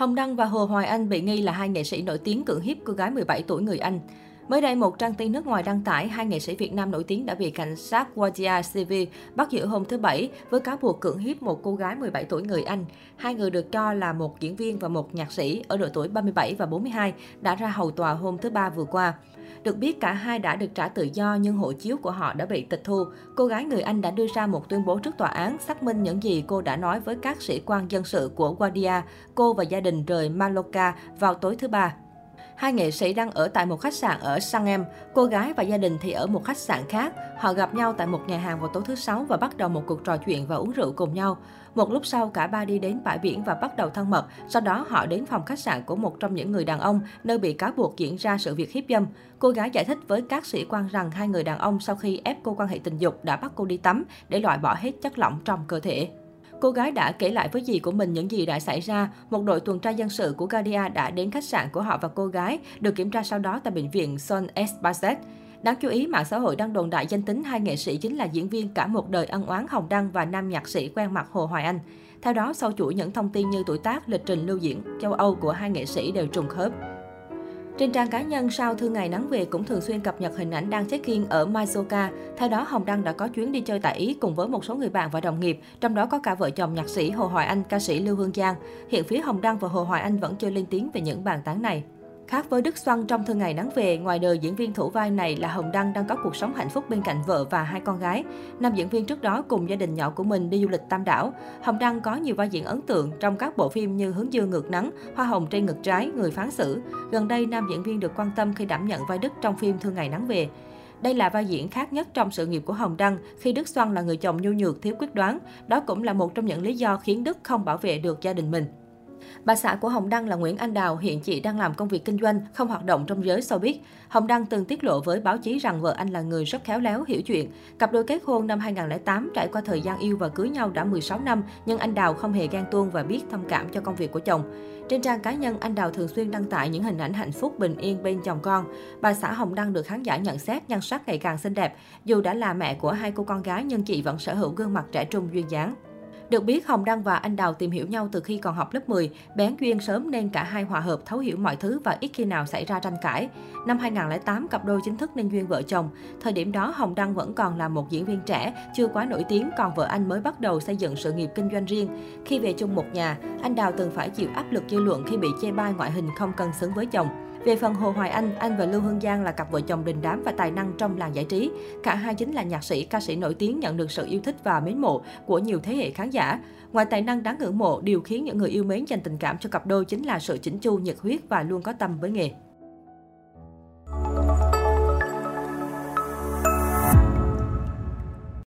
Hồng Đăng và Hồ Hoài Anh bị nghi là hai nghệ sĩ nổi tiếng cưỡng hiếp cô gái 17 tuổi người Anh. Mới đây, một trang tin nước ngoài đăng tải hai nghệ sĩ Việt Nam nổi tiếng đã bị cảnh sát Guardia Civil bắt giữ hôm thứ Bảy với cáo buộc cưỡng hiếp một cô gái 17 tuổi người Anh. Hai người được cho là một diễn viên và một nhạc sĩ ở độ tuổi 37 và 42 đã ra hầu tòa hôm thứ Ba vừa qua. Được biết cả hai đã được trả tự do nhưng hộ chiếu của họ đã bị tịch thu. Cô gái người Anh đã đưa ra một tuyên bố trước tòa án xác minh những gì cô đã nói với các sĩ quan dân sự của Guardia. Cô và gia đình rời Mallorca vào tối thứ Ba. Hai nghệ sĩ đang ở tại một khách sạn ở Sang Em. Cô gái và gia đình thì ở một khách sạn khác. Họ gặp nhau tại một nhà hàng vào tối thứ Sáu và bắt đầu một cuộc trò chuyện và uống rượu cùng nhau. Một lúc sau, cả ba đi đến bãi biển và bắt đầu thân mật. Sau đó, họ đến phòng khách sạn của một trong những người đàn ông, nơi bị cáo buộc diễn ra sự việc hiếp dâm. Cô gái giải thích với các sĩ quan rằng hai người đàn ông sau khi ép cô quan hệ tình dục đã bắt cô đi tắm để loại bỏ hết chất lỏng trong cơ thể. Cô gái đã kể lại với dì của mình những gì đã xảy ra. Một đội tuần tra dân sự của Guardia đã đến khách sạn của họ và cô gái, được kiểm tra sau đó tại bệnh viện Son Espaset. Đáng chú ý, mạng xã hội đang đồn đại danh tính hai nghệ sĩ chính là diễn viên cả một đời ân oán Hồng Đăng và nam nhạc sĩ quen mặt Hồ Hoài Anh. Theo đó, sau chuỗi những thông tin như tuổi tác, lịch trình lưu diễn châu Âu của hai nghệ sĩ đều trùng khớp. Trên trang cá nhân, sau Thư Ngày Nắng Về cũng thường xuyên cập nhật hình ảnh đang check-in ở Maizoka. Theo đó, Hồng Đăng đã có chuyến đi chơi tại Ý cùng với một số người bạn và đồng nghiệp, trong đó có cả vợ chồng nhạc sĩ Hồ Hoài Anh, ca sĩ Lưu Hương Giang. Hiện phía Hồng Đăng và Hồ Hoài Anh vẫn chưa lên tiếng về những bàn tán này. Khác với Đức Xuân trong Thư Ngày Nắng Về, ngoài đời diễn viên thủ vai này là Hồng Đăng đang có cuộc sống hạnh phúc bên cạnh vợ và hai con gái. Nam diễn viên trước đó cùng gia đình nhỏ của mình đi du lịch Tam Đảo. Hồng Đăng có nhiều vai diễn ấn tượng trong các bộ phim như Hướng dương ngược nắng, Hoa hồng trên ngực trái, Người phán xử. Gần đây, nam diễn viên được quan tâm khi đảm nhận vai Đức trong phim thương Ngày Nắng Về. Đây là vai diễn khác nhất trong sự nghiệp của Hồng Đăng khi Đức Xuân là người chồng nhu nhược, thiếu quyết đoán. Đó cũng là một trong những lý do khiến Đức không bảo vệ được gia đình mình. Bà xã của Hồng Đăng là Nguyễn Anh Đào, hiện chị đang làm công việc kinh doanh, không hoạt động trong giới showbiz. Hồng Đăng từng tiết lộ với báo chí rằng vợ anh là người rất khéo léo, hiểu chuyện. Cặp đôi kết hôn năm 2008 trải qua thời gian yêu và cưới nhau đã 16 năm, nhưng anh Đào không hề ghen tuông và biết thông cảm cho công việc của chồng. Trên trang cá nhân, anh Đào thường xuyên đăng tải những hình ảnh hạnh phúc bình yên bên chồng con. Bà xã Hồng Đăng được khán giả nhận xét nhan sắc ngày càng xinh đẹp. Dù đã là mẹ của hai cô con gái nhưng chị vẫn sở hữu gương mặt trẻ trung duyên dáng. Được biết, Hồng Đăng và anh Đào tìm hiểu nhau từ khi còn học lớp 10, bén duyên sớm nên cả hai hòa hợp thấu hiểu mọi thứ và ít khi nào xảy ra tranh cãi. Năm 2008, cặp đôi chính thức nên duyên vợ chồng. Thời điểm đó, Hồng Đăng vẫn còn là một diễn viên trẻ, chưa quá nổi tiếng, còn vợ anh mới bắt đầu xây dựng sự nghiệp kinh doanh riêng. Khi về chung một nhà, anh Đào từng phải chịu áp lực dư luận khi bị chê bai ngoại hình không cân xứng với chồng. Về phần Hồ Hoài Anh, anh và Lưu Hương Giang là cặp vợ chồng đình đám và tài năng trong làng giải trí. Cả hai chính là nhạc sĩ, ca sĩ nổi tiếng nhận được sự yêu thích và mến mộ của nhiều thế hệ khán giả. Ngoài tài năng đáng ngưỡng mộ, điều khiến những người yêu mến dành tình cảm cho cặp đôi chính là sự chỉnh chu, nhiệt huyết và luôn có tâm với nghề.